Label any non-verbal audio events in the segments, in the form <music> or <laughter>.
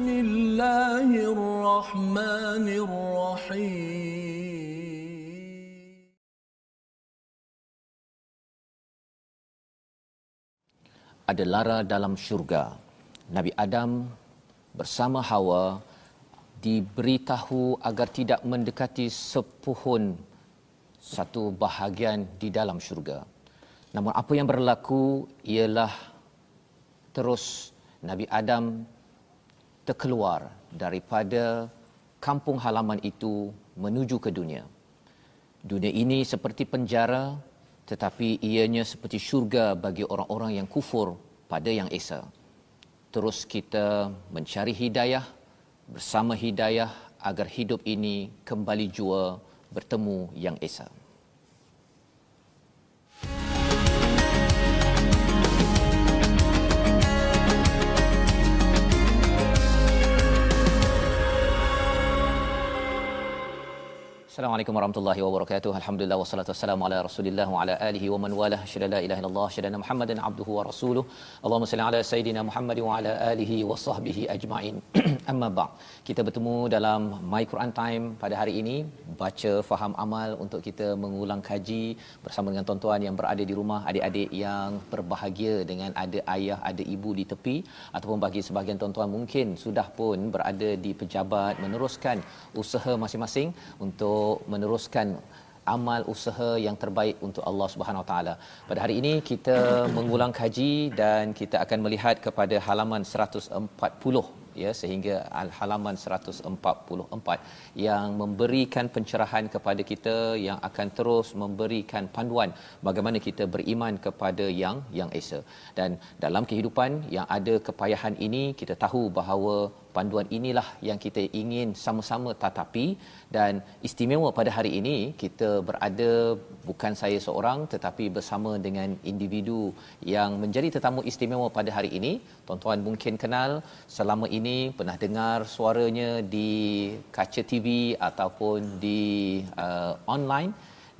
بسم الله الرحمن الرحيم ada lara dalam syurga. Nabi Adam bersama Hawa diberitahu agar tidak mendekati sepuhun satu bahagian di dalam syurga. Namun apa yang berlaku ialah terus Nabi Adam terkeluar daripada kampung halaman itu menuju ke dunia. Dunia ini seperti penjara tetapi ianya seperti syurga bagi orang-orang yang kufur pada yang esa. Terus kita mencari hidayah bersama hidayah agar hidup ini kembali jua bertemu yang esa. Assalamualaikum warahmatullahi wabarakatuh. Alhamdulillah wassalatu wassalamu ala Rasulillah wa ala alihi wa man walah. Syada la ilaha illallah, syada Muhammadan abduhu wa rasuluh. Allahumma salli ala sayidina Muhammad wa ala alihi wa sahbihi ajma'in. <clears throat> <clears throat> Amma ba'd. Kita bertemu dalam My Quran Time pada hari ini, baca faham amal untuk kita mengulang kaji bersama dengan tuan-tuan yang berada di rumah, adik-adik yang berbahagia dengan ada ayah, ada ibu di tepi ataupun bagi sebahagian tuan-tuan mungkin sudah pun berada di pejabat meneruskan usaha masing-masing untuk meneruskan amal usaha yang terbaik untuk Allah Subhanahu Wa Taala. Pada hari ini kita mengulang kaji dan kita akan melihat kepada halaman 140 ya sehingga halaman 144 yang memberikan pencerahan kepada kita yang akan terus memberikan panduan bagaimana kita beriman kepada yang yang esa. Dan dalam kehidupan yang ada kepayahan ini kita tahu bahawa panduan inilah yang kita ingin sama-sama tatapi dan istimewa pada hari ini kita berada bukan saya seorang tetapi bersama dengan individu yang menjadi tetamu istimewa pada hari ini. Tuan-tuan mungkin kenal selama ini pernah dengar suaranya di kaca TV ataupun di uh, online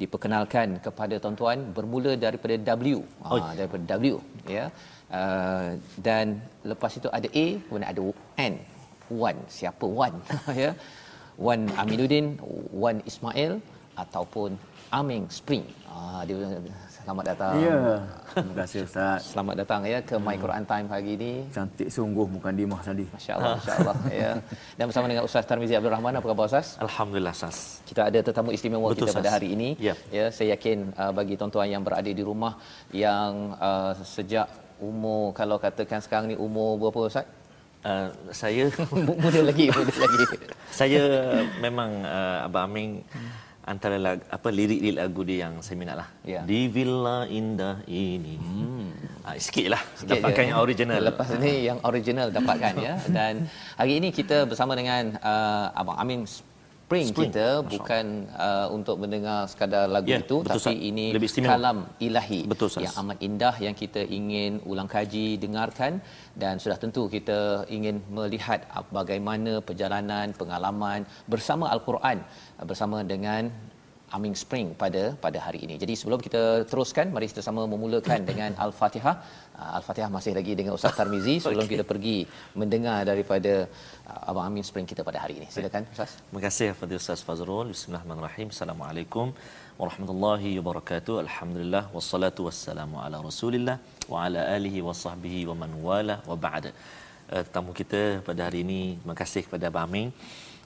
diperkenalkan kepada tuan-tuan bermula daripada W. Oh. ha, daripada W ya. Uh, dan lepas itu ada A kemudian ada N Wan. Siapa Wan? <laughs> Ya. Wan Aminuddin Wan Ismail ataupun Aming Spring. Ah dia selamat datang. Ya. Terima kasih ustaz. Selamat datang ya ke My Quran Time pagi ini. Cantik sungguh muka Dimah tadi. Masyaallah masyaallah <laughs> ya. Dan bersama dengan Ustaz Tarmizi Abdul Rahman apa khabar Ustaz? Alhamdulillah Ustaz. Kita ada tetamu istimewa Betul, kita pada hari ini. Ya, ya saya yakin uh, bagi tuan-tuan yang berada di rumah yang uh, sejak umur kalau katakan sekarang ni umur berapa Ustaz Uh, saya <laughs> muda lagi muda lagi <laughs> saya memang uh, abang Aming antara lag, apa lirik-lirik lagu dia yang saya minat lah Ya. di villa indah ini hmm. uh, sikit lah Sikit dapatkan je. yang original Lepas ni yang original dapatkan ya. Dan hari ini kita bersama dengan uh, Abang Amin Spring, Spring. kita Masya bukan uh, untuk mendengar sekadar lagu Ya, itu betul, tapi Ustaz. ini Lebih istimewa. kalam ilahi Betul, yang amat indah yang kita ingin ulang kaji dengarkan dan sudah tentu kita ingin melihat bagaimana perjalanan pengalaman bersama al-Quran bersama dengan Aming Spring pada pada hari ini. Jadi sebelum kita teruskan, mari kita sama memulakan dengan <coughs> Al-Fatihah. Uh, Al-Fatihah masih lagi dengan Ustaz Tarmizi <laughs> sebelum okay. kita pergi mendengar daripada uh, Abang Amin Spring kita pada hari ini. Silakan Ustaz. Terima kasih kepada Ustaz Fazrul. Bismillahirrahmanirrahim. Assalamualaikum warahmatullahi wabarakatuh. Alhamdulillah wassalatu wassalamu ala Rasulillah wa ala alihi wa sahbihi wa man wala wa ba'da. Uh, tamu kita pada hari ini terima kasih kepada Abang Amin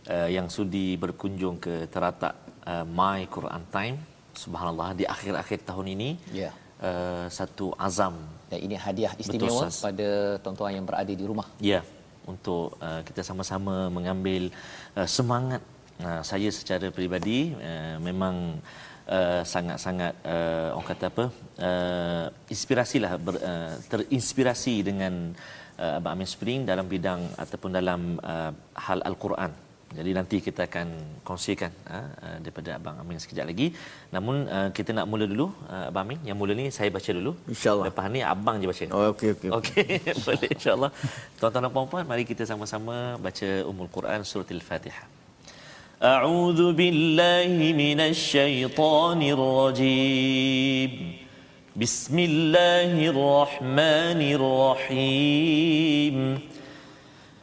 uh, yang sudi berkunjung ke teratak uh, My Quran Time. Subhanallah di akhir-akhir tahun ini. Ya. Uh, satu azam Dan ini hadiah istimewa Ustaz. pada tuan-tuan yang berada di rumah. Ya, untuk uh, kita sama-sama mengambil uh, semangat uh, saya secara peribadi uh, memang uh, sangat-sangat uh, orang kata apa? Uh, inspirasilah ber, uh, terinspirasi dengan uh, Abang Amin Spring dalam bidang ataupun dalam uh, hal al-Quran. Jadi nanti kita akan kongsikan uh, uh, daripada Abang Amin sekejap lagi. Namun uh, kita nak mula dulu uh, Abang Amin. Yang mula ni saya baca dulu. InsyaAllah. Lepas ni abang je baca. oh okey okey Okey, <laughs> boleh insya-Allah. Tuan-tuan dan puan-puan, mari kita sama-sama baca Ummul Quran surah Al-Fatihah. أعوذ بالله من الشيطان الرجيم بسم الله الرحمن الرحيم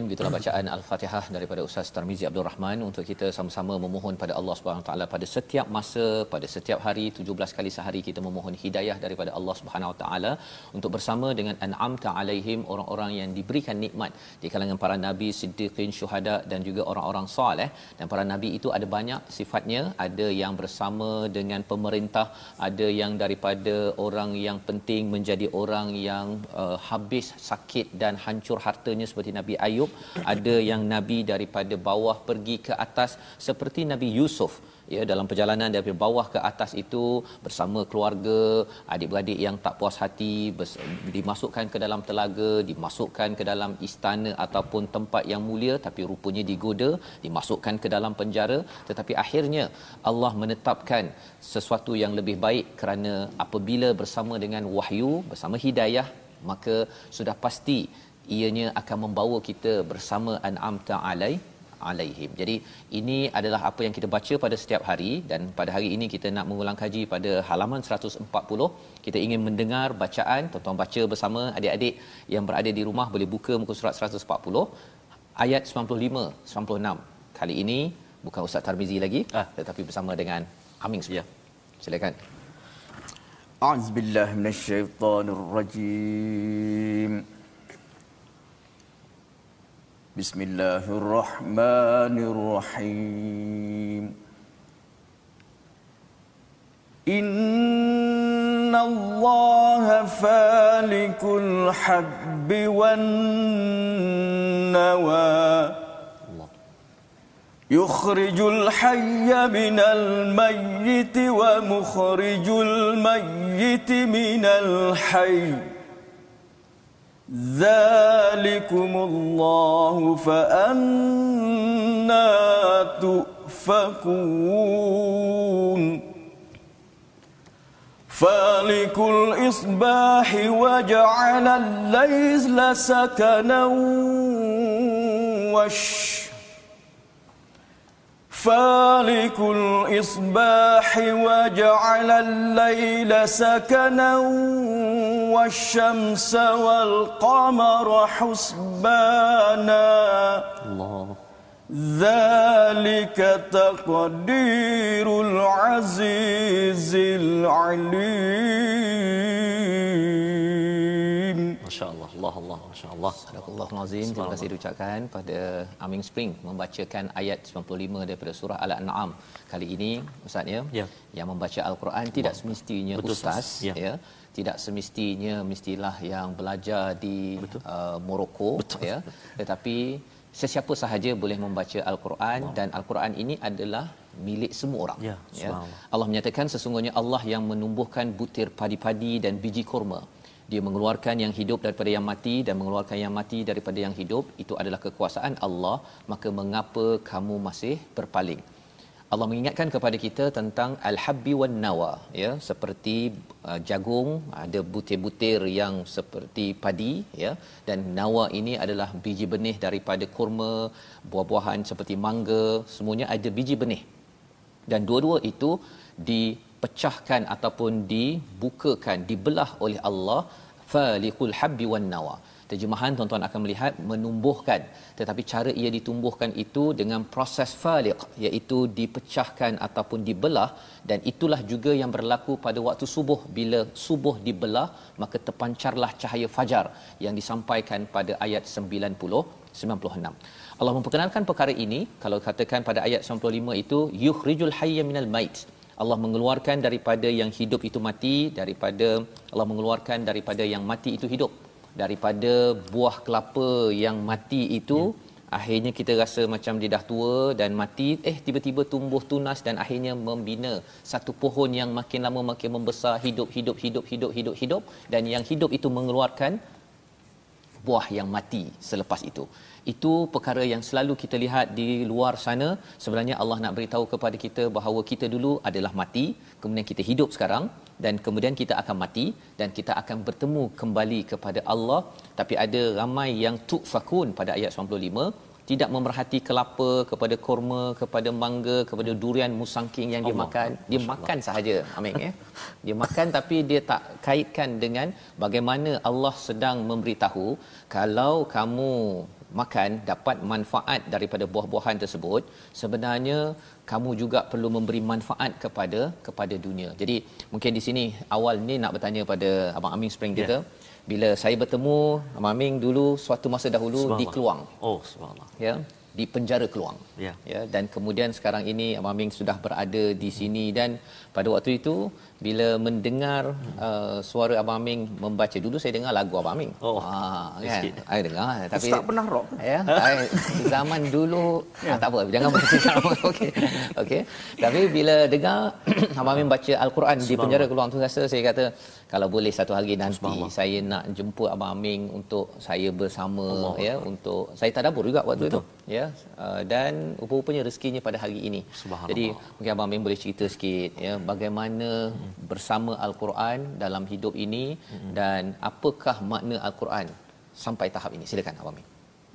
alamin. Begitulah bacaan Al-Fatihah daripada Ustaz Tarmizi Abdul Rahman untuk kita sama-sama memohon pada Allah Subhanahu taala pada setiap masa, pada setiap hari 17 kali sehari kita memohon hidayah daripada Allah Subhanahu taala untuk bersama dengan an'amta alaihim orang-orang yang diberikan nikmat di kalangan para nabi, siddiqin, syuhada dan juga orang-orang soleh. Dan para nabi itu ada banyak sifatnya, ada yang bersama dengan pemerintah, ada yang daripada orang yang penting menjadi orang yang uh, habis sakit dan hancur hartanya seperti Nabi Ayub, ada yang nabi daripada bawah pergi ke atas seperti Nabi Yusuf ya dalam perjalanan dari bawah ke atas itu bersama keluarga adik-beradik yang tak puas hati bers- dimasukkan ke dalam telaga dimasukkan ke dalam istana ataupun tempat yang mulia tapi rupanya digoda dimasukkan ke dalam penjara. Tetapi akhirnya Allah menetapkan sesuatu yang lebih baik kerana apabila bersama dengan wahyu bersama hidayah maka sudah pasti ianya akan membawa kita bersama an'amta alai alaihim. Jadi ini adalah apa yang kita baca pada setiap hari dan pada hari ini kita nak mengulang kaji pada halaman 140. Kita ingin mendengar bacaan, tuan-tuan baca bersama adik-adik yang berada di rumah boleh buka muka surat 140 ayat 95, 96. Kali ini bukan Ustaz Tarmizi lagi ah. tetapi bersama dengan Aming Sudia. Ya. Silakan. A'udzubillahi minasyaitonirrajim. rajim. بسم الله الرحمن الرحيم إن الله فالك الحب والنوى يخرج الحي من الميت ومخرج الميت من الحي ذلكم الله فأنا تؤفكون فالك الإصباح وجعل الليل سكنا والشمس فالك الإصباح وجعل الليل سكنا والشمس والقمر حسبانا. الله ذلك تقدير العزيز العليم. Allah Allah Masya Allah Sadaqallahul Azim. Terima kasih diucapkan pada Aming Spring membacakan ayat 95 daripada surah Al-An'am. Kali ini Ustaz ya, Ya. yang membaca Al-Quran tidak semestinya Betul, ustaz. Ya. ya. Tidak semestinya mestilah yang belajar di uh, Morocco ya. Tetapi sesiapa sahaja boleh membaca Al-Quran dan Al-Quran ini adalah milik semua orang. Ya, subhanallah. Allah menyatakan sesungguhnya Allah yang menumbuhkan butir padi-padi dan biji kurma. Dia mengeluarkan yang hidup daripada yang mati dan mengeluarkan yang mati daripada yang hidup. Itu adalah kekuasaan Allah. Maka mengapa kamu masih berpaling? Allah mengingatkan kepada kita tentang al-habbi wan nawa ya seperti uh, jagung ada butir-butir yang seperti padi ya dan nawa ini adalah biji benih daripada kurma buah-buahan seperti mangga semuanya ada biji benih dan dua-dua itu dipecahkan ataupun dibukakan dibelah oleh Allah faliqul habbi wan nawa. Terjemahan tuan-tuan akan melihat menumbuhkan. Tetapi cara ia ditumbuhkan itu dengan proses faliq iaitu dipecahkan ataupun dibelah dan itulah juga yang berlaku pada waktu subuh. Bila subuh dibelah maka terpancarlah cahaya fajar yang disampaikan pada ayat 90 96 Allah memperkenalkan perkara ini kalau katakan pada ayat 95 itu yukhrijul hayya minal mait Allah mengeluarkan daripada yang hidup itu mati daripada Allah mengeluarkan daripada yang mati itu hidup. Daripada buah kelapa yang mati itu ya. akhirnya kita rasa macam dia dah tua dan mati eh tiba-tiba tumbuh tunas dan akhirnya membina satu pohon yang makin lama makin membesar hidup hidup hidup hidup hidup hidup. Dan yang hidup itu mengeluarkan buah yang mati selepas itu itu perkara yang selalu kita lihat di luar sana sebenarnya Allah nak beritahu kepada kita bahawa kita dulu adalah mati kemudian kita hidup sekarang dan kemudian kita akan mati dan kita akan bertemu kembali kepada Allah tapi ada ramai yang tukfakun pada ayat 95 tidak memerhati kelapa kepada kurma kepada mangga kepada durian musangking yang dia Allah. makan dia Masya makan Allah. sahaja amin ya dia makan tapi dia tak kaitkan dengan bagaimana Allah sedang memberitahu kalau kamu makan dapat manfaat daripada buah-buahan tersebut sebenarnya kamu juga perlu memberi manfaat kepada kepada dunia jadi mungkin di sini awal ni nak bertanya pada abang Amin Spring kita yeah bila saya bertemu Abang Aming dulu suatu masa dahulu di Keluang. Oh, subhanallah. Ya, di penjara Keluang. Ya. ya. Dan kemudian sekarang ini Abang Aming sudah berada di sini dan pada waktu itu bila mendengar uh, suara Abang Aming membaca dulu saya dengar lagu Abang Aming. Oh. Ha, kan. Saya dengar tapi tak pernah rock. Ya. <laughs> zaman dulu ya. ah, tak apa jangan bercerita. <laughs> Okey. Okey. Tapi bila dengar <clears throat> Abang Aming baca Al-Quran di penjara Keluang tu rasa saya kata kalau boleh satu hari nanti saya nak jemput abang Aming untuk saya bersama Allah. ya untuk saya tak dapur juga waktu Betul. itu ya uh, dan rupa-rupanya rezekinya pada hari ini. Jadi mungkin abang Aming boleh cerita sikit ya bagaimana hmm. bersama al-Quran dalam hidup ini hmm. dan apakah makna al-Quran sampai tahap ini. Silakan abang Aming.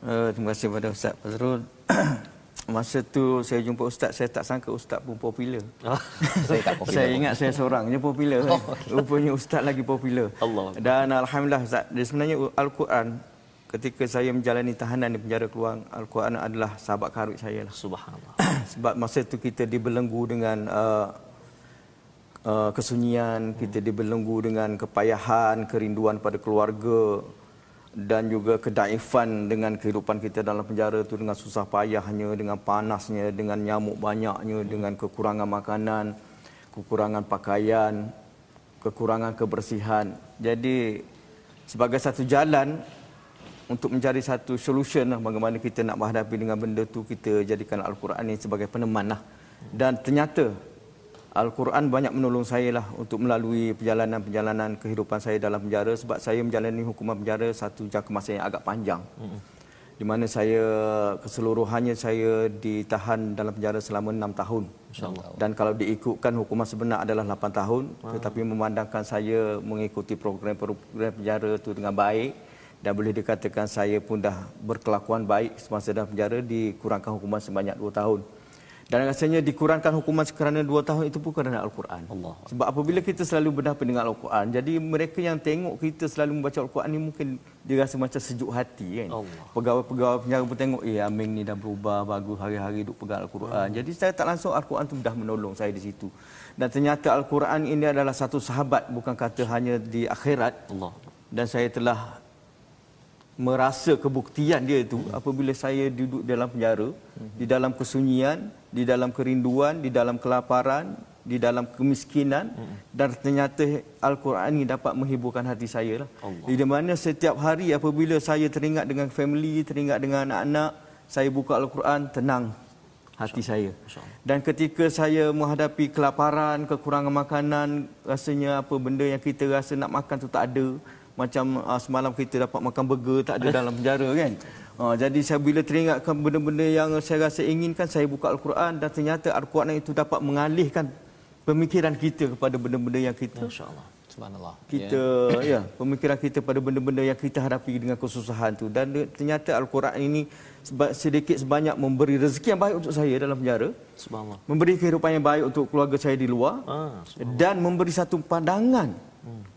Uh, terima kasih kepada Ustaz Fazrul. <clears throat> Masa tu saya jumpa ustaz saya tak sangka ustaz pun popular. Oh, <laughs> saya tak popular. saya ingat saya seorang je popular. Oh, okay. Rupanya ustaz lagi popular. Allah. Dan alhamdulillah ustaz, dia sebenarnya al-Quran ketika saya menjalani tahanan di penjara keluar al-Quran adalah sahabat karib saya lah. Subhanallah. <clears throat> Sebab masa tu kita dibelenggu dengan uh, uh, kesunyian, hmm. kita dibelenggu dengan kepayahan, kerinduan pada keluarga, dan juga kedaifan dengan kehidupan kita dalam penjara itu dengan susah payahnya, dengan panasnya, dengan nyamuk banyaknya, dengan kekurangan makanan, kekurangan pakaian, kekurangan kebersihan. Jadi sebagai satu jalan untuk mencari satu solution lah bagaimana kita nak menghadapi dengan benda tu kita jadikan Al-Quran ini sebagai peneman lah. Dan ternyata Al-Quran banyak menolong saya lah untuk melalui perjalanan-perjalanan kehidupan saya dalam penjara sebab saya menjalani hukuman penjara satu jangka masa yang agak panjang. Mm-hmm. Di mana saya keseluruhannya saya ditahan dalam penjara selama enam tahun. Dan kalau diikutkan hukuman sebenar adalah lapan tahun. Wow. Tetapi memandangkan saya mengikuti program-program penjara itu dengan baik dan boleh dikatakan saya pun dah berkelakuan baik semasa dalam penjara dikurangkan hukuman sebanyak dua tahun. Dan rasanya dikurangkan hukuman kerana dua tahun itu pun kerana Al-Quran. Allah. Sebab apabila kita selalu berdapat dengan Al-Quran, jadi mereka yang tengok kita selalu membaca Al-Quran ini mungkin dia rasa macam sejuk hati kan. Pegawai-pegawai penjara pun tengok, eh Amin ni dah berubah, bagus hari-hari duduk pegang Al-Quran. Allah. Jadi saya tak langsung Al-Quran itu dah menolong saya di situ. Dan ternyata Al-Quran ini adalah satu sahabat, bukan kata hanya di akhirat. Allah. Dan saya telah merasa kebuktian dia itu apabila saya duduk dalam penjara, di dalam kesunyian, di dalam kerinduan, di dalam kelaparan, di dalam kemiskinan hmm. dan ternyata Al-Quran ini dapat menghiburkan hati saya lah. Di mana setiap hari apabila saya teringat dengan family, teringat dengan anak-anak, saya buka Al-Quran, tenang hati saya. Dan ketika saya menghadapi kelaparan, kekurangan makanan, rasanya apa benda yang kita rasa nak makan tu tak ada. Macam uh, semalam kita dapat makan burger tak ada dalam penjara kan. Uh, jadi saya bila teringatkan benda-benda yang saya rasa inginkan saya buka al-Quran dan ternyata al-Quran itu dapat mengalihkan pemikiran kita kepada benda-benda yang kita insya-Allah subhanallah. kita ya. ya pemikiran kita pada benda-benda yang kita hadapi dengan kesusahan tu. Dan ternyata al-Quran ini sedikit sebanyak memberi rezeki yang baik untuk saya dalam penjara. Subhanallah. Memberi kehidupan yang baik untuk keluarga saya di luar. Ah, dan memberi satu pandangan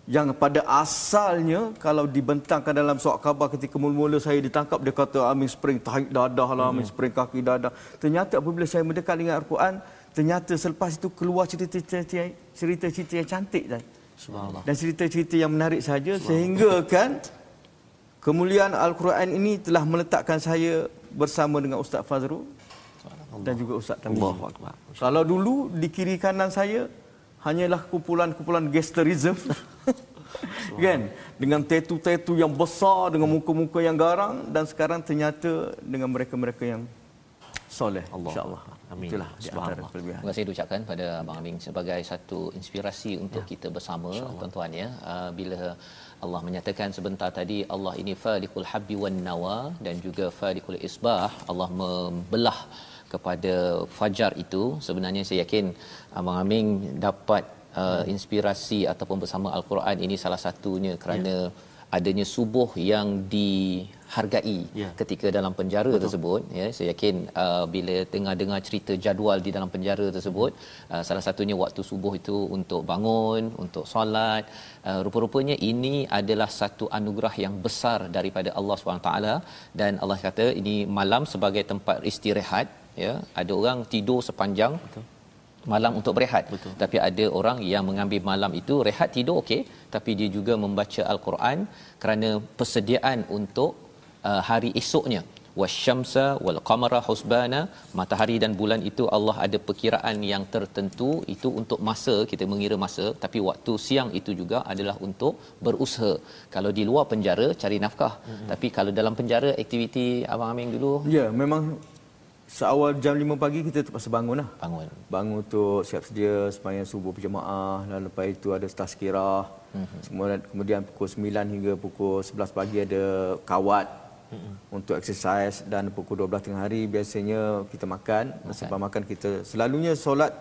yang pada asalnya kalau dibentangkan dalam surat khabar ketika mula-mula saya ditangkap dia kata Amin Spring tarik dadah lah Amin hmm. Spring kaki dadah. Ternyata apabila saya mendekat dengan Al-Quran ternyata selepas itu keluar cerita-cerita yang cantik dan dan cerita-cerita yang menarik saja sehingga kan kemuliaan Al-Quran ini telah meletakkan saya bersama dengan Ustaz Fazrul dan juga Ustaz akbar. Kalau dulu di kiri kanan saya hanyalah kumpulan-kumpulan gangsterism. <laughs> kan? Dengan tetu-tetu yang besar, dengan muka-muka yang garang dan sekarang ternyata dengan mereka-mereka yang soleh Allah. insya-Allah. Amin. Itulah di antara Subhanallah. kelebihan. Terima kasih diucapkan pada Abang Amin sebagai satu inspirasi untuk Ya. kita bersama tuan-tuan ya. Uh, bila Allah menyatakan sebentar tadi Allah ini falikul habbi wan nawa dan juga falikul isbah Allah membelah kepada fajar itu sebenarnya saya yakin Abang Amin dapat uh, inspirasi ataupun bersama al-Quran ini salah satunya kerana adanya subuh yang dihargai Ya. ketika dalam penjara Betul. tersebut ya saya yakin uh, bila dengar-dengar cerita jadual di dalam penjara tersebut uh, salah satunya waktu subuh itu untuk bangun untuk solat uh, rupa-rupanya ini adalah satu anugerah yang besar daripada Allah SWT dan Allah kata ini malam sebagai tempat istirahat ya ada orang tidur sepanjang Betul. malam untuk berehat. Betul. tapi ada orang yang mengambil malam itu rehat tidur okey tapi dia juga membaca al-Quran kerana persediaan untuk uh, hari esoknya. Wasyamsa wal qamara husbana. Matahari dan bulan itu Allah ada perkiraan yang tertentu. Itu untuk masa kita mengira masa. Tapi waktu siang itu juga adalah untuk berusaha. Kalau di luar penjara cari nafkah. Mm-hmm. tapi kalau dalam penjara aktiviti abang Amin dulu? Ya, memang seawal jam 5 pagi kita terpaksa bangun lah. bangun Bangun untuk siap sedia sembahyang subuh berjemaah dan lepas itu ada tazkirah. Mm-hmm. Kemudian, kemudian pukul 9 hingga pukul 11 pagi ada kawat mm-hmm. untuk exercise dan pukul 12 tengah hari biasanya kita makan. Okay. Sebab makan kita selalunya solat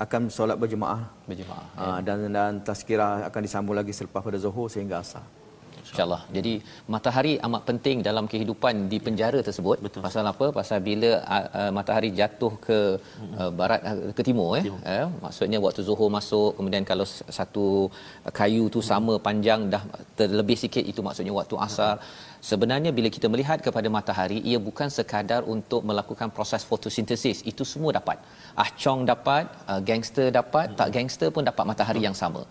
akan solat berjemaah. berjemaah Ha, dan dan tazkirah akan disambung lagi selepas pada zuhur sehingga asar. InsyaAllah. Jadi matahari amat penting dalam kehidupan di penjara tersebut. Betul. Pasal apa? Pasal bila uh, uh, matahari jatuh ke uh, barat uh, ke timur eh. eh maksudnya waktu zuhur masuk kemudian kalau satu kayu tu sama panjang dah terlebih sikit itu maksudnya waktu asar. Sebenarnya bila kita melihat kepada matahari ia bukan sekadar untuk melakukan proses fotosintesis. Itu semua dapat. Ah Chong dapat, uh, gangster dapat, tak gangster pun dapat matahari yang sama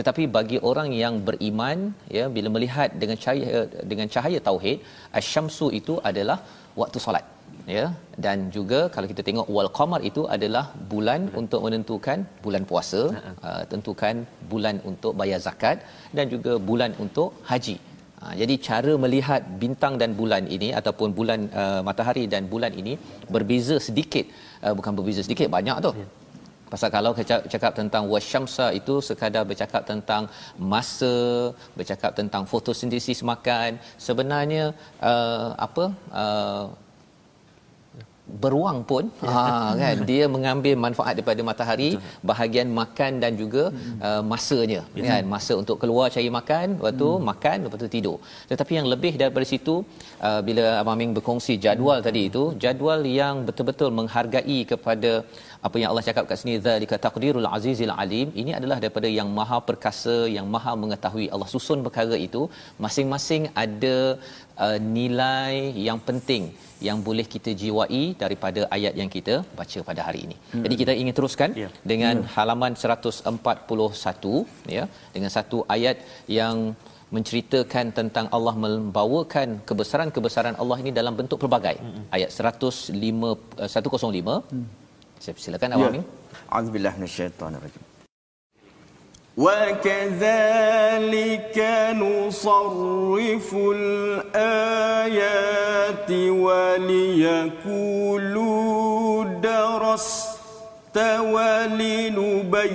tetapi bagi orang yang beriman ya bila melihat dengan cahaya dengan cahaya tauhid asyamsu itu adalah waktu solat ya. Dan juga kalau kita tengok wal qamar itu adalah bulan untuk menentukan bulan puasa uh, tentukan bulan untuk bayar zakat dan juga bulan untuk haji. Ha, jadi cara melihat bintang dan bulan ini ataupun bulan uh, matahari dan bulan ini berbeza sedikit uh, bukan berbeza sedikit banyak tu Pasal kalau cakap, cakap tentang wasyamsa itu sekadar bercakap tentang masa, bercakap tentang fotosintesis makan, sebenarnya uh, apa uh, beruang pun ha kan <laughs> dia mengambil manfaat daripada matahari Betul. bahagian makan dan juga uh, masanya Betul. kan masa untuk keluar cari makan waktu hmm. makan lepas tu tidur tetapi yang lebih daripada situ uh, bila abang Ming berkongsi jadual hmm. tadi itu jadual yang betul-betul menghargai kepada apa yang Allah cakap kat sini zalika taqdirul azizil alim ini adalah daripada yang maha perkasa yang maha mengetahui Allah susun perkara itu masing-masing ada uh, nilai yang penting yang boleh kita jiwai daripada ayat yang kita baca pada hari ini. Hmm. Jadi kita ingin teruskan Ya. dengan halaman 141 ya dengan satu ayat yang menceritakan tentang Allah membawakan kebesaran-kebesaran Allah ini dalam bentuk pelbagai. Hmm. Ayat 105 uh, 105. Hmm. Saya silakan Awang Amin. A'udzubillah minasyaitonirrajim. وكذلك نصرف الآيات وليقولوا درست ولنبينه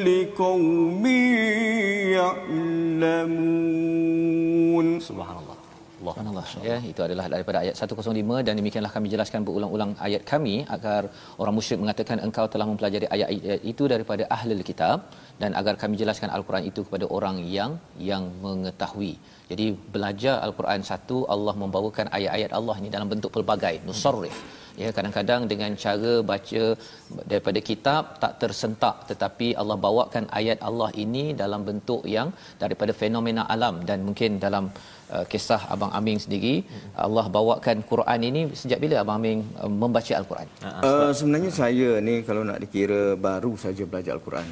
لقوم يعلمون. Allah. Subhanallah. Ya, itu adalah daripada ayat 105 dan demikianlah kami jelaskan berulang-ulang ayat kami agar orang musyrik mengatakan engkau telah mempelajari ayat-ayat itu daripada ahli kitab dan agar kami jelaskan al-Quran itu kepada orang yang yang mengetahui. Jadi belajar al-Quran satu Allah membawakan ayat-ayat Allah ini dalam bentuk pelbagai nusarrif. Ya kadang-kadang dengan cara baca daripada kitab tak tersentak tetapi Allah bawakan ayat Allah ini dalam bentuk yang daripada fenomena alam dan mungkin dalam uh, kisah abang Aming sendiri Allah bawakan Quran ini sejak bila abang Aming uh, membaca al-Quran Uh, sebenarnya saya ni kalau nak dikira baru saja belajar Al-Quran.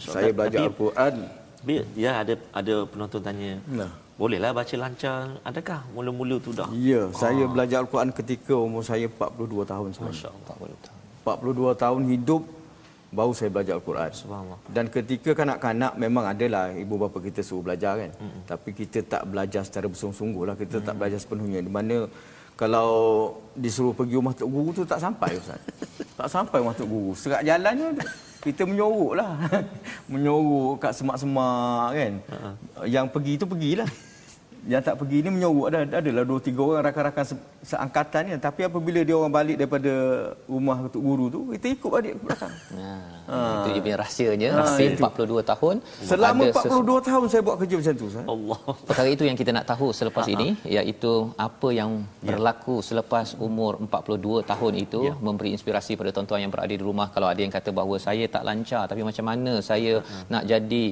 saya belajar Tapi- Al-Quran Ya ada ada penonton tanya. Nah. bolehlah baca lancar. Adakah mula-mula tu dah? Ya, saya belajar Al-Quran ketika umur saya 42 tahun sebenarnya. Masya-Allah. 42 tahun hidup baru saya belajar Al-Quran. Dan ketika kanak-kanak memang adalah ibu bapa kita suruh belajar kan. Mm-hmm. Tapi kita tak belajar secara bersungguh-sungguh lah. Kita mm-hmm. tak belajar sepenuhnya. Di mana kalau disuruh pergi rumah Tok Guru tu tak sampai Ustaz. <laughs> tak sampai rumah Tok Guru. Serat jalannya kita menyorok lah. <laughs> menyorok kat semak-semak kan. Uh-huh. Yang pergi tu pergilah yang tak pergi ni menyorok ada adalah dua tiga orang rakan-rakan se, seangkatan ni tapi apabila dia orang balik daripada rumah untuk guru tu kita ikut balik ke belakang. Ha, ha. itu dia punya rahsianya ha, rahsia itu. 42 tahun selama 42 sesu- tahun saya buat kerja macam tu Ustaz. Allah. Perkara itu yang kita nak tahu selepas Ha-ha. ini iaitu apa yang ya. berlaku selepas umur 42 tahun itu ya. memberi inspirasi pada tuan-tuan yang berada di rumah kalau ada yang kata bahawa saya tak lancar tapi macam mana saya Ha-ha. nak jadi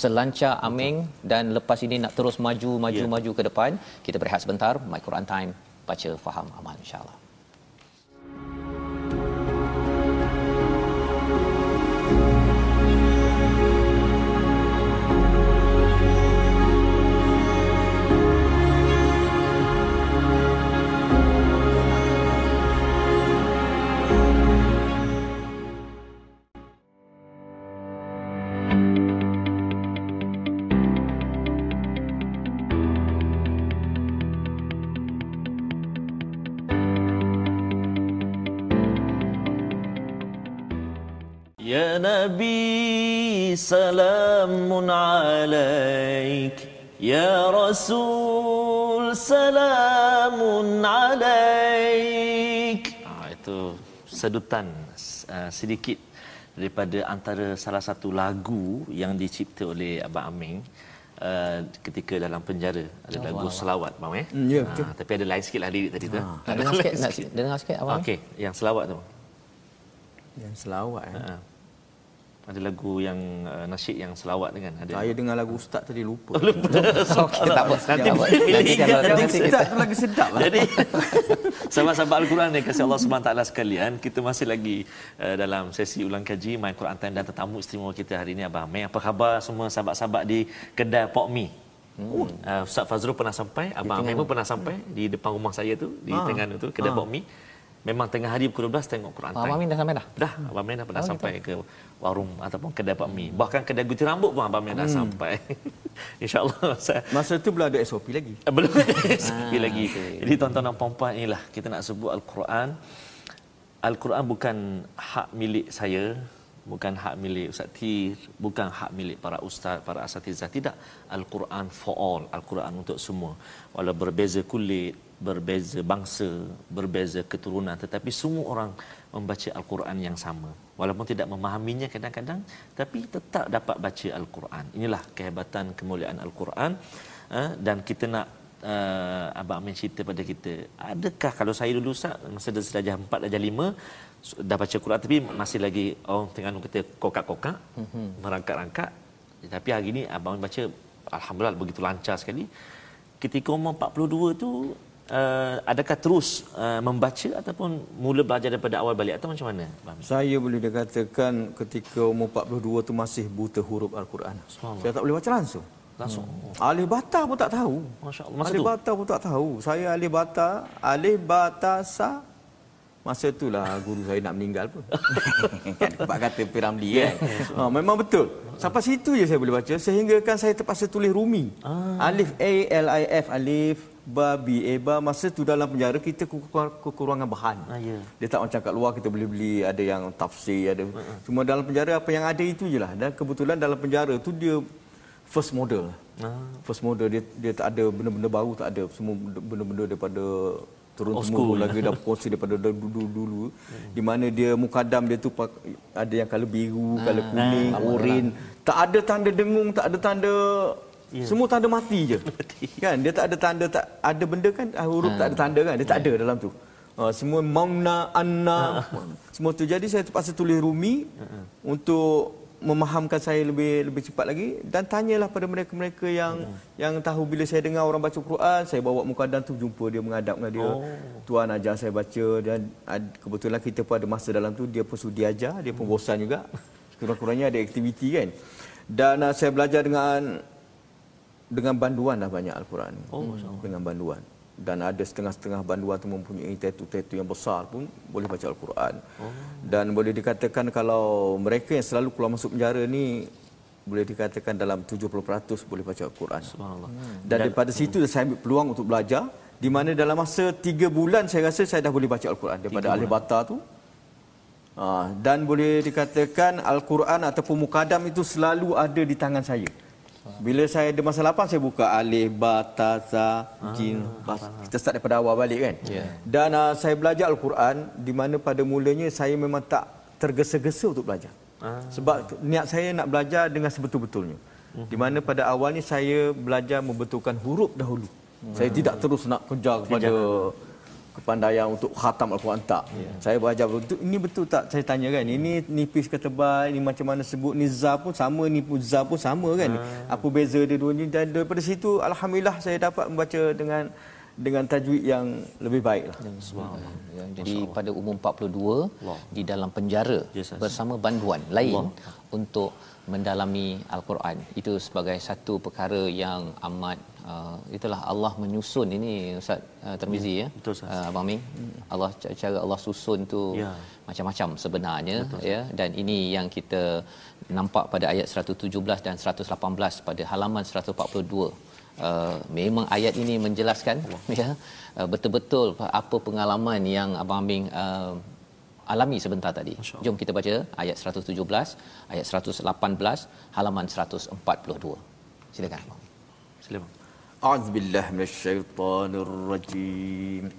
selancar aming dan lepas ini nak terus maju maju yeah. maju ke depan kita berehat sebentar my Quran time baca faham amal insyaallah سلام عليك يا رسول سلام عليك ah, itu sedutan uh, sedikit daripada antara salah satu lagu yang dicipta oleh Abang Aming uh, ketika dalam penjara ada oh, lagu wow. selawat bang eh mm, ya betul uh, tapi ada lain sikit lah lirik tadi tu ha. dengar sikit nak dengar sikit abang okey yang selawat tu yang selawat eh uh-huh ada lagu yang uh, nasyid yang selawat dengan ada. Saya dengar lagu ustaz tadi lupa. <laughs> Lupa. <laughs> Okey tak apa. Nanti nanti kalau nanti ustaz tu lagi sedap lah. Jadi <laughs> sahabat-sahabat al-Quran yang kasih Allah Subhanahu taala sekalian kita masih lagi uh, dalam sesi ulang kaji my Quran time dan tetamu istimewa kita hari ini abang Mei apa khabar semua sahabat-sahabat di kedai Pok Mi? Hmm. Uh, Ustaz Fazrul pernah sampai, Abang Amir pun pernah sampai di depan rumah saya tu di ha. Terengganu tu kedai ha. Pok Mi. Memang tengah hari pukul 12 tengok Quran Abang Amin dah sampai dah? Dah, Abang Amin dah pernah oh, sampai gitu. ke warung ataupun kedai Pak Mi. Bahkan kedai gunting rambut pun Abang Amin dah hmm. sampai. <laughs> InsyaAllah. Saya... Masa tu belum ada SOP lagi. belum ada <laughs> SOP ah, lagi. Okay. Jadi tuan-tuan dan puan-puan inilah kita nak sebut Al-Quran. Al-Quran bukan hak milik saya, bukan hak milik Ustaz Tir, bukan hak milik para ustaz, para asatizah. Tidak. Al-Quran for all. Al-Quran untuk semua. Walau berbeza kulit, berbeza bangsa, berbeza keturunan. Tetapi semua orang membaca Al-Quran yang sama. Walaupun tidak memahaminya kadang-kadang, tapi tetap dapat baca Al-Quran. Inilah kehebatan kemuliaan Al-Quran. Eh, dan kita nak uh, Abang Amin cerita pada kita. Adakah kalau saya dulu Ustaz, masa darjah 4, darjah 5, dah baca Quran tapi masih lagi orang tengah kata kokak-kokak, mm-hmm. merangkak-rangkak. Tapi hari ini Abang Amin baca, Alhamdulillah begitu lancar sekali. Ketika umur 42 tu, uh, adakah terus uh, membaca ataupun mula belajar daripada awal balik atau macam mana? Saya boleh dikatakan ketika umur 42 tu masih buta huruf Al-Quran. Saya tak boleh baca langsung. Langsung. Hmm. Alif bata pun tak tahu. Masya-Allah. Alif bata pun tak tahu. Saya alif bata, alif bata sa Masa itulah guru saya nak meninggal pun. <laughs> kan sebab kata Piramli kan. ha, memang betul. Sampai situ je saya boleh baca sehingga kan saya terpaksa tulis Rumi. Ah. Alif A L I F alif babi eba masa tu dalam penjara kita kekurangan bahan. Ah, yeah. Dia tak macam kat luar kita boleh beli ada yang tafsir ada. Uh-huh. Cuma dalam penjara apa yang ada itu je lah. Dan kebetulan dalam penjara tu dia first model. Ah. First model dia dia tak ada benda-benda baru tak ada. Semua benda-benda daripada turun oh, temurun lagi dah kongsi daripada dulu dulu hmm. di mana dia mukadam dia tu ada yang color biru, ah, color kuning, nah, oren. Tak ada tanda dengung, tak ada tanda yeah. semua tanda mati je. kan? Dia tak ada tanda tak ada benda kan ah, huruf ha. tak ada tanda kan? Dia tak ada dalam tu. Uh, semua mauna anna semua tu jadi saya terpaksa tulis rumi uh-huh. untuk memahamkan saya lebih lebih cepat lagi dan tanyalah pada mereka-mereka yang hmm. yang tahu bila saya dengar orang baca Quran saya bawa mukadam tu jumpa dia menghadap dengan dia oh. tuan ajar saya baca dan kebetulan kita pun ada masa dalam tu dia pun sudi ajar dia pun bosan juga <laughs> kurang-kurangnya ada aktiviti kan dan uh, saya belajar dengan dengan banduan dah banyak Al-Quran. Oh, dengan banduan. Dan ada setengah-setengah banduan tu mempunyai tetu-tetu yang besar pun boleh baca Al-Quran. Oh. Dan boleh dikatakan kalau mereka yang selalu keluar masuk penjara ni boleh dikatakan dalam 70% boleh baca Al-Quran. Subhanallah. Hmm. Dan daripada situ saya ambil peluang untuk belajar di mana dalam masa 3 bulan saya rasa saya dah boleh baca Al-Quran daripada Alif Bata tu. Ha, dan boleh dikatakan Al-Quran ataupun Mukadam itu selalu ada di tangan saya. Bila saya ada masa lapang saya buka alif ba ta sa jim ah, kita start daripada awal balik kan. Yeah. Dan uh, saya belajar al-Quran di mana pada mulanya saya memang tak tergesa-gesa untuk belajar. Ah. Sebab niat saya nak belajar dengan sebetul-betulnya. Uh-huh. Di mana pada awalnya saya belajar membetulkan huruf dahulu. Uh-huh. Saya tidak terus nak kejar kepada kepandaian untuk khatam Al-Quran tak. Yeah. Saya belajar betul. Ini betul tak saya tanya kan? Ini nipis ke tebal, ini macam mana sebut ni za pun sama, ni pun za pun sama kan? Ah. Apa beza dia dua ni dan daripada situ alhamdulillah saya dapat membaca dengan dengan tajwid yang lebih baik lah. Ya, jadi pada umur 42 Allah. di dalam penjara yes, bersama banduan lain Allah. untuk mendalami al-Quran. Itu sebagai satu perkara yang amat uh, itulah Allah menyusun ini Ustaz uh, Termizi ya. Betul Ustaz. Uh, Abang Ming. Allah cara Allah susun tu ya. macam-macam sebenarnya Betul, ya dan ini yang kita nampak pada ayat 117 dan 118 pada halaman 142. Uh, memang ayat ini menjelaskan <laughs> ya uh, betul-betul apa pengalaman yang Abang Aming uh, alami sebentar tadi. Jom kita baca ayat 117, ayat 118, halaman 142. Silakan. Silakan. أعوذ بالله من الشيطان الرجيم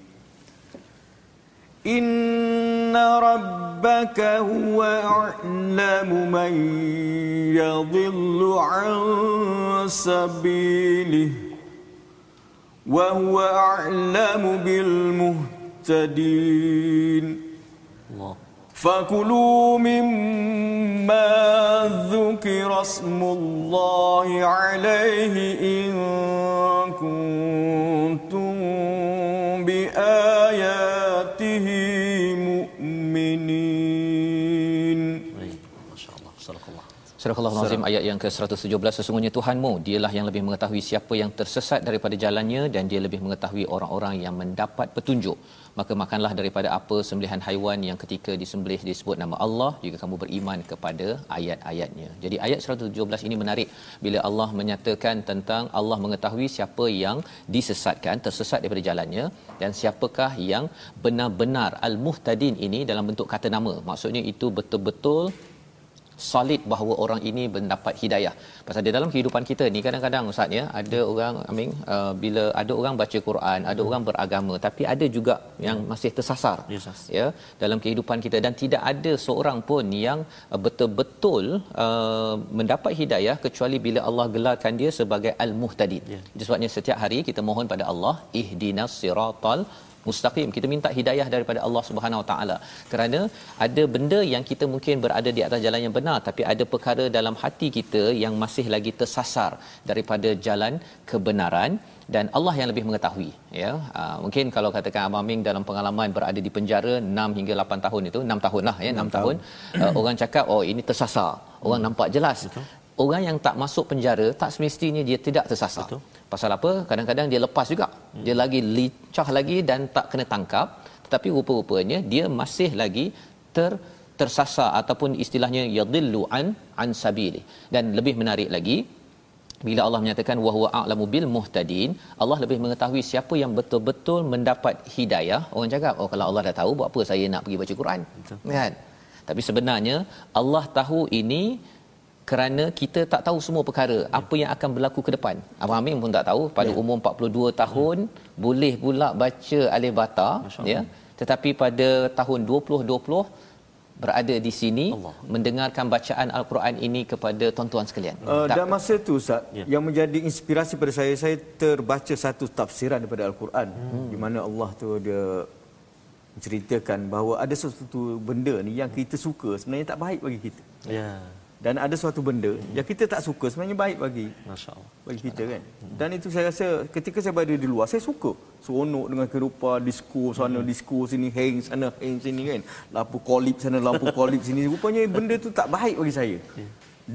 إن ربك هو أعلم من يضل عن سبيله وهو أعلم بالمهتدين الله فكلوا مما ذكر اسم الله عليه إن Surah Al-Azim ayat yang ke-117 sesungguhnya Tuhanmu dialah yang lebih mengetahui siapa yang tersesat daripada jalannya dan dia lebih mengetahui orang-orang yang mendapat petunjuk maka makanlah daripada apa sembelihan haiwan yang ketika disembelih disebut nama Allah jika kamu beriman kepada ayat-ayatnya. Jadi ayat 117 ini menarik bila Allah menyatakan tentang Allah mengetahui siapa yang disesatkan, tersesat daripada jalannya dan siapakah yang benar-benar al-muhtadin ini dalam bentuk kata nama. Maksudnya itu betul-betul solid bahawa orang ini mendapat hidayah. Pasal di dalam kehidupan kita ni kadang-kadang ustaz ya, ada orang amin uh, bila ada orang baca Quran, ada hmm. orang beragama tapi ada juga yang masih tersasar. Yes, ya, dalam kehidupan kita dan tidak ada seorang pun yang uh, betul-betul uh, mendapat hidayah kecuali bila Allah gelarkan dia sebagai al-muhtadin. Yeah. Sebabnya setiap hari kita mohon pada Allah ihdinas siratal mustaqim. Kita minta hidayah daripada Allah Subhanahu Wa Taala. Kerana ada benda yang kita mungkin berada di atas jalan yang benar tapi ada perkara dalam hati kita yang masih lagi tersasar daripada jalan kebenaran dan Allah yang lebih mengetahui ya. Uh, mungkin kalau katakan Abang Ming dalam pengalaman berada di penjara 6 hingga 8 tahun itu 6 tahun lah ya 6, 6 tahun uh, orang cakap oh ini tersasar. Orang hmm. nampak jelas. Betul. orang yang tak masuk penjara tak semestinya dia tidak tersasar. Betul. Pasal apa? Kadang-kadang dia lepas juga. Hmm. Dia lagi lincah lagi dan tak kena tangkap. Tetapi rupa-rupanya dia masih lagi ter tersasar ataupun istilahnya yadillu an an sabili. Dan lebih menarik lagi bila Allah menyatakan wahwa a'lamu bil muhtadin, Allah lebih mengetahui siapa yang betul-betul mendapat hidayah. Orang cakap, "Oh, kalau Allah dah tahu, buat apa saya nak pergi baca Quran?" Betul. Kan? Tapi sebenarnya Allah tahu ini kerana kita tak tahu semua perkara ya. apa yang akan berlaku ke depan. Abang Amin pun tak tahu pada ya. umur 42 tahun ya. boleh pula baca alif bata ya. Tetapi pada tahun 2020 berada di sini Allah. mendengarkan bacaan al-Quran ini kepada tuan-tuan sekalian. Uh, dan masa tu Ustaz ya. yang menjadi inspirasi pada saya saya terbaca satu tafsiran daripada al-Quran hmm. di mana Allah tu dia menceritakan bahawa ada sesuatu benda ni yang kita suka sebenarnya tak baik bagi kita. Ya dan ada suatu benda yang kita tak suka sebenarnya baik bagi masyaallah. bagi kita kan. Dan itu saya rasa ketika saya berada di luar saya suka. Seronok dengan kehidupan disco sana hmm. disco sini hang sana hang sini kan. Lampu kolip sana lampu kolip sini. Rupanya benda tu tak baik bagi saya. Ya.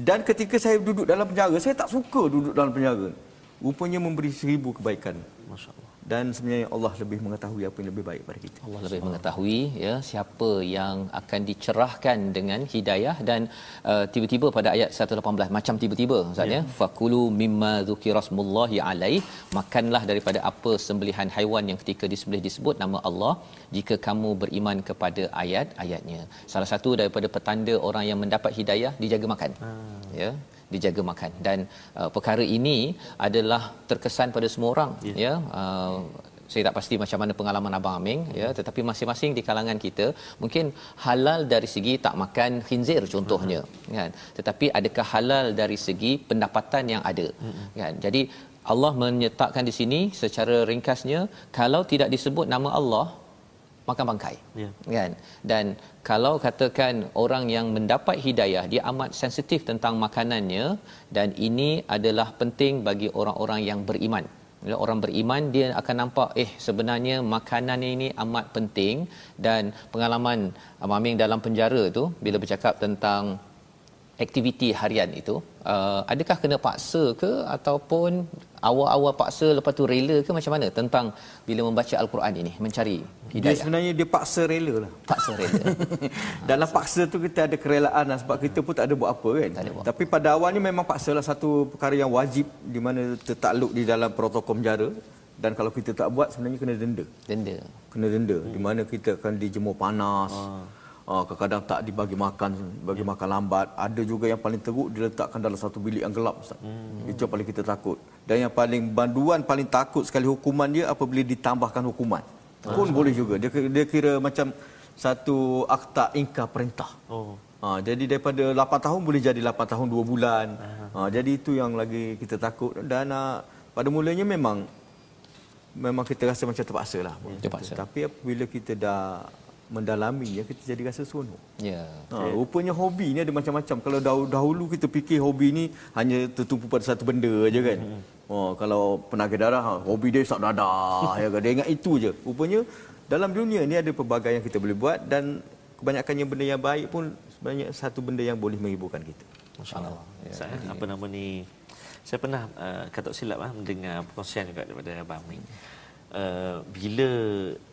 dan ketika saya duduk dalam penjara saya tak suka duduk dalam penjara. Rupanya memberi seribu kebaikan. Masya-Allah. Dan sebenarnya Allah lebih mengetahui apa yang lebih baik pada kita. Allah lebih mengetahui ya siapa yang akan dicerahkan dengan hidayah. Dan uh, tiba-tiba pada ayat 118 macam tiba-tiba ustaz ya. Fakulu mimma dzukirasmullahi alai makanlah daripada apa sembelihan haiwan yang ketika disembelih disebut nama Allah. Jika kamu beriman kepada ayat-ayatnya salah satu daripada petanda orang yang mendapat hidayah dijaga makan. Ya dijaga makan dan uh, perkara ini adalah terkesan pada semua orang yeah. ya uh, saya tak pasti macam mana pengalaman abang Aming ya tetapi masing-masing di kalangan kita mungkin halal dari segi tak makan khinzir contohnya uh-huh. kan tetapi adakah halal dari segi pendapatan yang ada uh-huh. kan jadi Allah menyertakan di sini secara ringkasnya kalau tidak disebut nama Allah makan bangkai Ya. kan dan kalau katakan orang yang mendapat hidayah dia amat sensitif tentang makanannya dan ini adalah penting bagi orang-orang yang beriman. Bila orang beriman dia akan nampak eh sebenarnya makanan ini amat penting. Dan pengalaman Abang Aming dalam penjara tu bila bercakap tentang aktiviti harian itu uh, adakah kena paksa ke ataupun awal-awal paksa lepas tu rela ke macam mana tentang bila membaca al-Quran ini mencari Dia hidayah sebenarnya dia paksa rela lah. paksa rela <laughs> Dalam paksa tu kita ada kerelaan lah sebab kita pun tak ada buat apa kan. Tak ada buat Tapi pada awalnya memang paksa lah satu perkara yang wajib di mana tertakluk di dalam protokol penjara dan kalau kita tak buat sebenarnya kena denda. denda Kena denda hmm. di mana kita akan dijemur panas. Ah. Kadang-kadang tak dibagi makan, bagi makan lambat. Ada juga yang paling teruk diletakkan dalam satu bilik yang gelap Ustaz. Hmm. Itu yang paling kita takut. Dan yang paling banduan paling takut sekali hukuman dia apabila ditambahkan hukuman. Pun boleh juga. Dia dia kira macam satu akta ingkar perintah. Oh. Ha, jadi daripada 8 tahun boleh jadi 8 tahun 2 bulan. Ha, jadi itu yang lagi kita takut dan uh, pada mulanya memang memang kita rasa macam terpaksa lah. Terpaksa. Tapi apabila kita dah mendalaminya kita jadi rasa seronok. ya Ha, rupanya hobi ni ada macam-macam. Kalau dahulu, dahulu kita fikir hobi ni hanya tertumpu pada satu benda aja kan. Oh, <laughs> kalau penaga darah, ha, hobi dia sak dadah. ya kan? Dia ingat itu je. Rupanya dalam dunia ni ada pelbagai yang kita boleh buat dan kebanyakannya benda yang baik pun sebenarnya satu benda yang boleh menghiburkan kita. Masya-Allah ya. Saya apa nama ni saya pernah uh, kata silap ah mendengar perkongsian juga daripada Abang Ming. Uh, bila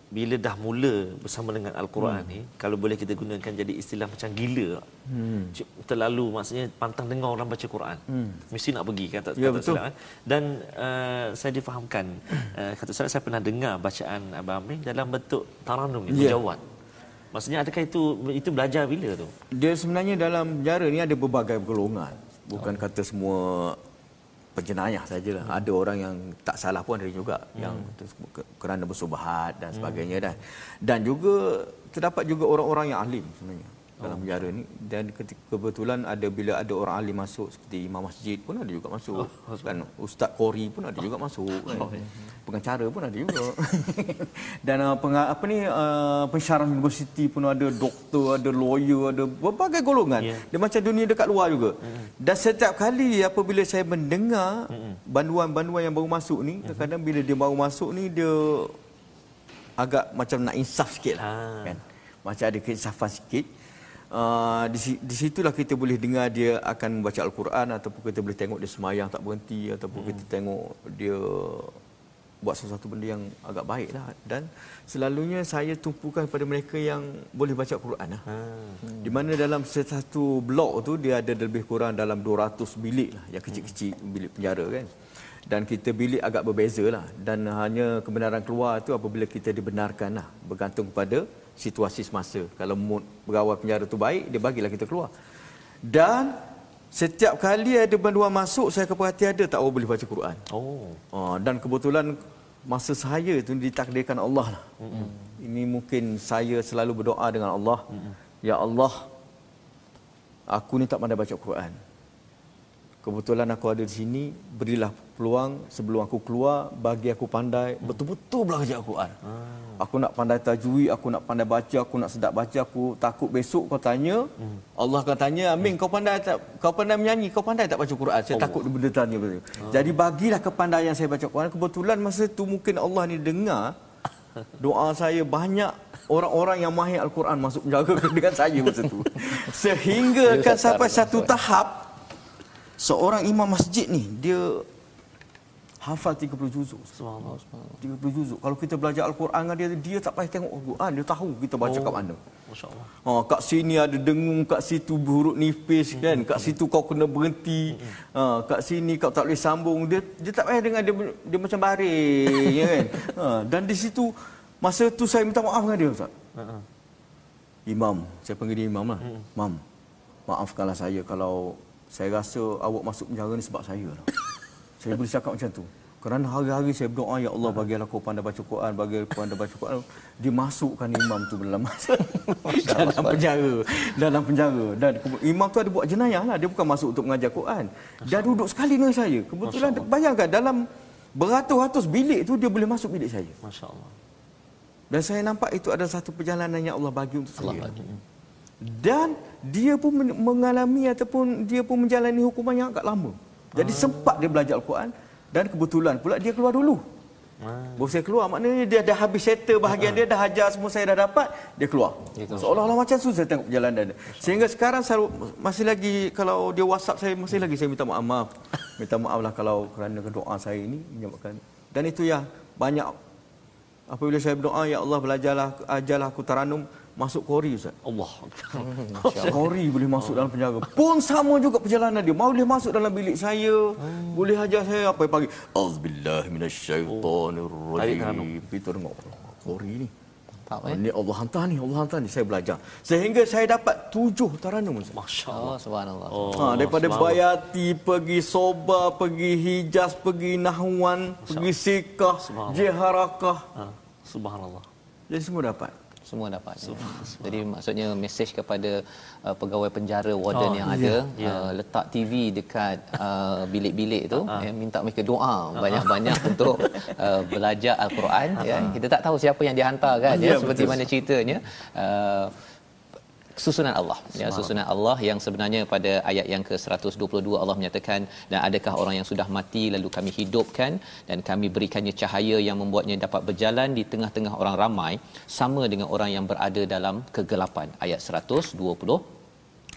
bila dah mula bersama dengan al-Quran hmm. ni kalau boleh kita gunakan jadi istilah macam gila. Hmm. Terlalu maksudnya pantang dengar orang baca Quran. Hmm. Mesti nak pergi kata Ya, kata betul. silap. ah. Dan uh, saya difahamkan uh, <clears throat> kata silap saya pernah dengar bacaan Abang Ming dalam bentuk taranum ni Ya. berjawat. Maksudnya adakah itu itu belajar bila tu? Dia sebenarnya dalam penjara ni ada berbagai golongan. Bukan oh. kata semua penjenayah sajalah. Hmm. Ada orang yang tak salah pun ada juga hmm. yang kerana bersubahat dan sebagainya dan dan juga terdapat juga orang-orang yang alim sebenarnya dalam penjara ni. Dan ketika kebetulan ada bila ada orang alim masuk seperti imam masjid pun ada juga masuk. Oh, kan ustaz qori pun ada juga masuk. Kan pengacara pun ada juga. <laughs> Dan uh, penga- apa ni uh, pensyarah universiti pun ada doktor ada lawyer ada berbagai golongan. Ya. dia macam dunia dekat luar juga. Dan setiap kali apabila saya mendengar banduan-banduan yang baru masuk ni kadang-kadang bila dia baru masuk ni dia agak macam nak insaf sikit lah Ah. kan? Macam ada keinsafan sikit Uh, di, di situlah kita boleh dengar dia akan membaca Al-Quran ataupun kita boleh tengok dia semayang tak berhenti ataupun hmm. kita tengok dia buat sesuatu benda yang agak baik lah dan selalunya saya tumpukan kepada mereka yang boleh baca Al-Quran lah. Hmm. Di mana dalam satu blok tu dia ada lebih kurang dalam 200 bilik lah yang kecil-kecil bilik penjara kan. Dan kita bilik agak berbeza lah dan hanya kebenaran keluar tu apabila kita dibenarkan lah bergantung kepada situasi semasa. Kalau mood pegawai penjara tu baik, dia bagilah kita keluar. Dan setiap kali ada banduan masuk, saya keperhati ada tak orang boleh baca Quran. Oh. Oh, dan kebetulan masa saya tu ditakdirkan Allah lah. Mm-hmm. Ini mungkin saya selalu berdoa dengan Allah. Mm-hmm. Ya Allah, aku ni tak pandai baca Quran. Kebetulan aku ada di sini, berilah peluang sebelum aku keluar, bagi aku pandai betul-betul belajar Quran. Aku nak pandai tajwid, aku nak pandai baca, aku nak sedap baca, aku takut besok kau tanya, Allah akan tanya, Amin, kau pandai tak kau pandai menyanyi, kau pandai tak baca Quran? Saya takut dia benda tanya betul. Jadi bagilah kepandaian saya baca Quran. Kebetulan masa tu mungkin Allah ni dengar <laughs> doa saya banyak orang-orang yang mahir Al-Quran masuk menjaga <laughs> dengan saya masa tu. Sehingga kan sampai satu tahap seorang imam masjid ni dia hafal 30 juzuk. Subhanallah. 30 juzuk. Kalau kita belajar Al-Quran dengan dia, dia tak payah tengok Al-Quran, dia tahu kita baca Oh. kat mana. Masya-Allah. Oh, kat sini ada dengung, kat situ huruf nipis kan. Kat situ kau kena berhenti. Ha, kat sini kau tak boleh sambung. Dia dia tak payah dengar dia dia macam baring ya kan. <laughs> Ha, dan di situ masa tu saya minta maaf dengan dia Ustaz. Ha-ha. Imam, saya panggil dia imam lah. Mam, maafkanlah saya kalau saya rasa awak masuk penjara ni sebab saya lah. Saya boleh cakap macam tu. Kerana hari-hari saya berdoa, Ya Allah bagilah kau pandai baca Quran, bagi pandai baca Quran. Dia masukkan imam tu dalam masa <laughs> dalam penjara. Dalam penjara. Dan imam tu ada buat jenayah lah. Dia bukan masuk untuk mengajar Quran. Dia duduk sekali dengan saya. Kebetulan bayangkan dalam beratus-ratus bilik tu dia boleh masuk bilik saya. Masya-Allah. Dan saya nampak itu adalah satu perjalanan yang Allah bagi untuk Allah saya. bagi. Dan dia pun men- mengalami ataupun dia pun menjalani hukuman yang agak lama. Jadi sempat dia belajar Al-Quran dan kebetulan pula dia keluar dulu. Ah. Baru saya keluar maknanya dia dah habis settle bahagian dia dah hajar semua saya dah dapat dia keluar. Seolah-olah macam tu saya tengok perjalanan dia. Sehingga sekarang saya masih lagi kalau dia WhatsApp saya masih lagi saya minta maaf maaf. Minta maaf lah kalau kerana doa saya ini menyebabkan dan itu ya banyak apabila saya berdoa ya Allah belajarlah ajarlah aku taranum masuk kori Ustaz. <laughs> Allah. Kori boleh masuk dalam penjara. <laughs> Pun sama juga perjalanan dia. Mau boleh masuk dalam bilik saya. Boleh hajar saya apa pagi. Auzubillahi minasyaitonirrajim. Tarik taranum. Kita tengok Kori ni. Tak Oh, eh? ni Allah hantar ni, Allah hantar ni. Saya belajar. Sehingga saya dapat tujuh taranum. Ustaz. Masya-Allah. Oh, subhanallah. Oh, Ha, daripada subhanallah. Bayati, pergi Soba, pergi Hijaz, pergi Nahwan, pergi Sikah. Jiharakah. Ha, subhanallah. Jadi semua dapat. Semua dapat. Jadi maksudnya mesej kepada uh, pegawai penjara warden yang ada Ya. uh, letak TV dekat uh, bilik-bilik tu ya, minta mereka doa banyak-banyak untuk uh, belajar al-Quran ya. Kita tak tahu siapa yang dihantar kan ya, Ya, seperti betul. mana ceritanya uh, susunan Allah. Ya susunan Allah yang sebenarnya pada ayat yang ke-122 Allah menyatakan dan adakah orang yang sudah mati lalu kami hidupkan dan kami berikannya cahaya yang membuatnya dapat berjalan di tengah-tengah orang ramai sama dengan orang yang berada dalam kegelapan. Ayat 120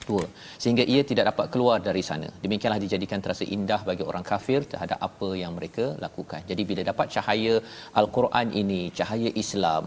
dua sehingga ia tidak dapat keluar dari sana. Demikianlah dijadikan terasa indah bagi orang kafir terhadap apa yang mereka lakukan. Jadi bila dapat cahaya al-Quran ini cahaya Islam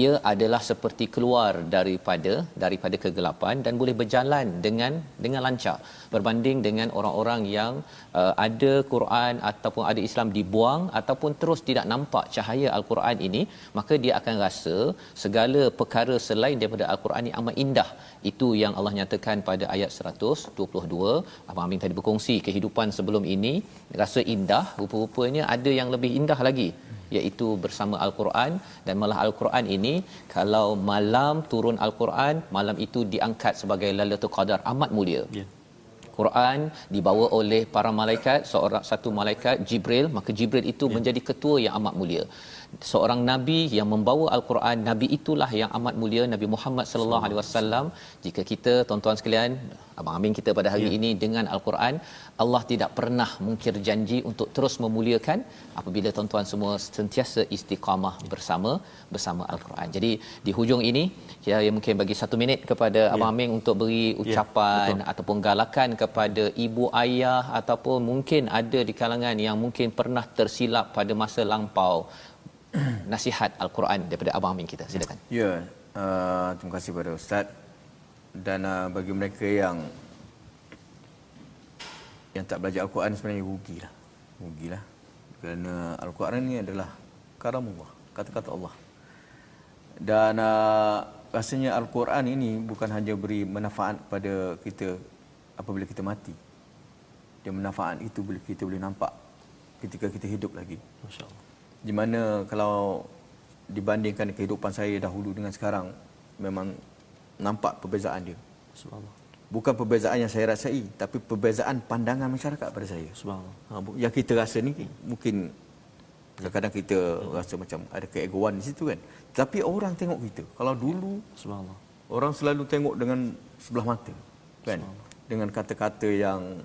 ia adalah seperti keluar daripada daripada kegelapan dan boleh berjalan dengan dengan lancar berbanding dengan orang-orang yang uh, ada Quran ataupun ada Islam dibuang ataupun terus tidak nampak cahaya al-Quran ini maka dia akan rasa segala perkara selain daripada al-Quran ini amat indah. Itu yang Allah nyatakan pada ayat 122 Abang Amin tadi berkongsi kehidupan sebelum ini rasa indah. Rupa-rupanya ada yang lebih indah lagi iaitu bersama al-Quran. Dan malah al-Quran ini kalau malam turun al-Quran malam itu diangkat sebagai Lailatul Qadar amat mulia. Ya. Quran dibawa oleh para malaikat seorang satu malaikat Jibril maka Jibril itu ya. menjadi ketua yang amat mulia seorang nabi yang membawa al-Quran nabi itulah yang amat mulia Nabi Muhammad sallallahu alaihi wasallam jika kita tuan-tuan sekalian abang amin kita pada hari ya. ini dengan al-Quran Allah tidak pernah mungkir janji untuk terus memuliakan apabila tuan-tuan semua sentiasa istiqamah bersama bersama al-Quran jadi di hujung ini ya, ya mungkin bagi satu minit kepada abang Ya. amin untuk beri ucapan betul. ataupun galakan kepada ibu ayah ataupun mungkin ada di kalangan yang mungkin pernah tersilap pada masa lampau <clears throat> nasihat al-Quran daripada abang Amin kita silakan Ya, uh, terima kasih kepada Ustaz. Dan uh, bagi mereka yang yang tak belajar Al-Quran sebenarnya rugilah. Rugilah. Kerana Al-Quran ni adalah karam Allah, kata-kata Allah. Dan uh, rasanya Al-Quran ini bukan hanya beri manfaat pada kita apabila kita mati. Dia manfaat itu bila kita boleh nampak ketika kita hidup lagi. Masya-Allah. Di mana kalau dibandingkan kehidupan saya dahulu dengan sekarang memang nampak perbezaan dia. Subhanallah. Bukan perbezaan yang saya rasai tapi perbezaan pandangan masyarakat pada saya. Subhanallah. Ha, yang kita rasa ni mungkin kadang-kadang kita rasa macam ada keegoan di situ kan. Tapi orang tengok kita. Kalau dulu Subhanallah. orang selalu tengok dengan sebelah mata kan. Dengan kata-kata yang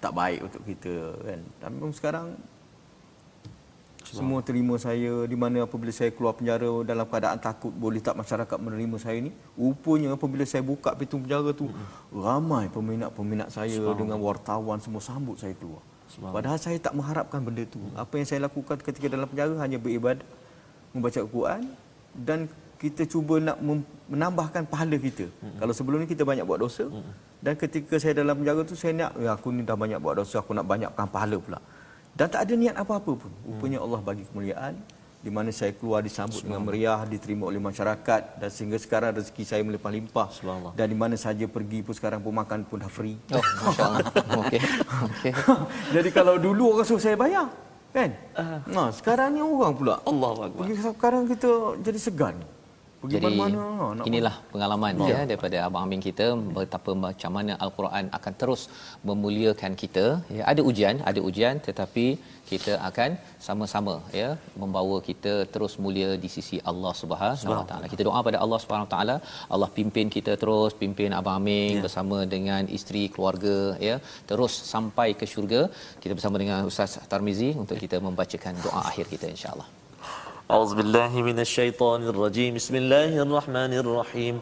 tak baik untuk kita kan. Tapi sekarang semua terima saya di mana apabila saya keluar penjara dalam keadaan takut boleh tak masyarakat menerima saya ni? Rupanya apabila saya buka pintu penjara tu ramai peminat-peminat saya dengan wartawan semua sambut saya keluar. Padahal saya tak mengharapkan benda tu. Apa yang saya lakukan ketika dalam penjara hanya beribadah, membaca Al-Quran dan kita cuba nak menambahkan pahala kita. Kalau sebelum ni kita banyak buat dosa dan ketika saya dalam penjara tu saya nak ya, aku ni dah banyak buat dosa, aku nak banyakkan pahala pula. Dan tak ada niat apa-apa pun. Rupanya Allah bagi kemuliaan di mana saya keluar disambut dengan meriah, diterima oleh masyarakat dan sehingga sekarang rezeki saya melimpah-limpah. Dan di mana saja pergi pun sekarang pun makan pun dah free. Oh, masya-Allah. Okey. Okey. <laughs> Jadi kalau dulu orang suruh saya bayar, kan? Nah, sekarang ni orang pula. Akbar. Pergi sekarang kita jadi segan. Pergi Jadi nak inilah pengalaman ya daripada abang Amin kita betapa macam mana al-Quran akan terus memuliakan kita. Ya ada ujian, ada ujian tetapi kita akan sama-sama ya membawa kita terus mulia di sisi Allah Subhanahu Wa Taala. Kita doa pada Allah Subhanahu Wa Taala, Allah pimpin kita terus, pimpin abang Amin ya. bersama dengan isteri, keluarga ya, terus sampai ke syurga. Kita bersama dengan Ustaz Tarmizi untuk kita membacakan doa akhir kita insya-Allah. أعوذ بالله من الشيطان الرجيم. بسم الله الرحمن الرحيم.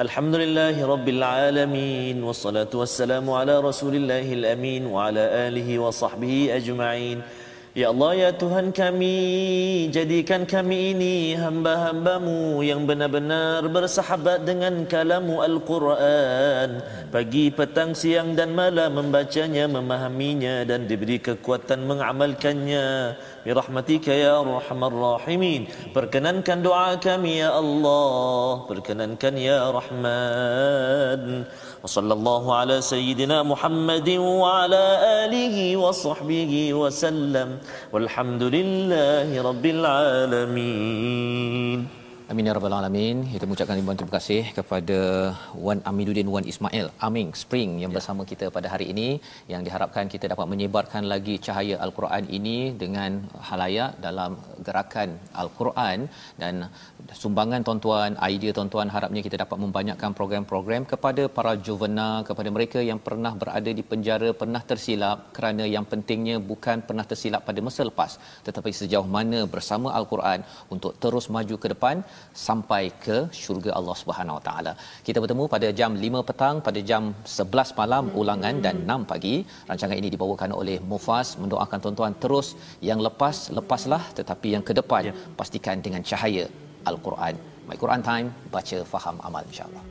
الحمد لله رب العالمين والصلاة والسلام على رسول الله الأمين وعلى آله وصحبه أجمعين. Ya Allah ya Tuhan kami jadikan kami ini hamba-hambamu yang benar-benar bersahabat dengan kalamu Al-Quran. Pagi petang siang dan malam membacanya memahaminya dan diberi kekuatan mengamalkannya. Birahmatika ya arhamar rahimin. Perkenankan doa kami ya Allah. Perkenankan ya Rahman وصلى الله على سيدنا محمد وعلى آله وصحبه وسلم والحمد لله رب العالمين Amin ya rabbal alamin. Kita mengucapkan ribuan terima kasih kepada Wan Amiduddin Wan Ismail Aming Spring yang ya. bersama kita pada hari ini yang diharapkan kita dapat menyebarkan lagi cahaya al-Quran ini dengan halayak dalam gerakan al-Quran dan sumbangan tuan-tuan, idea tuan-tuan harapnya kita dapat membanyakkan program-program kepada para juvena, kepada mereka yang pernah berada di penjara, pernah tersilap kerana yang pentingnya bukan pernah tersilap pada masa lepas tetapi sejauh mana bersama al-Quran untuk terus maju ke depan sampai ke syurga Allah Subhanahu Wa Taala. Kita bertemu pada jam 5 petang, pada jam 11 malam ulangan dan 6 pagi. Rancangan ini dibawakan oleh Mufas mendoakan tuan-tuan terus yang lepas lepaslah tetapi yang ke depan ya. pastikan dengan cahaya Al-Quran. My Quran Time, baca, faham, amal insya-Allah.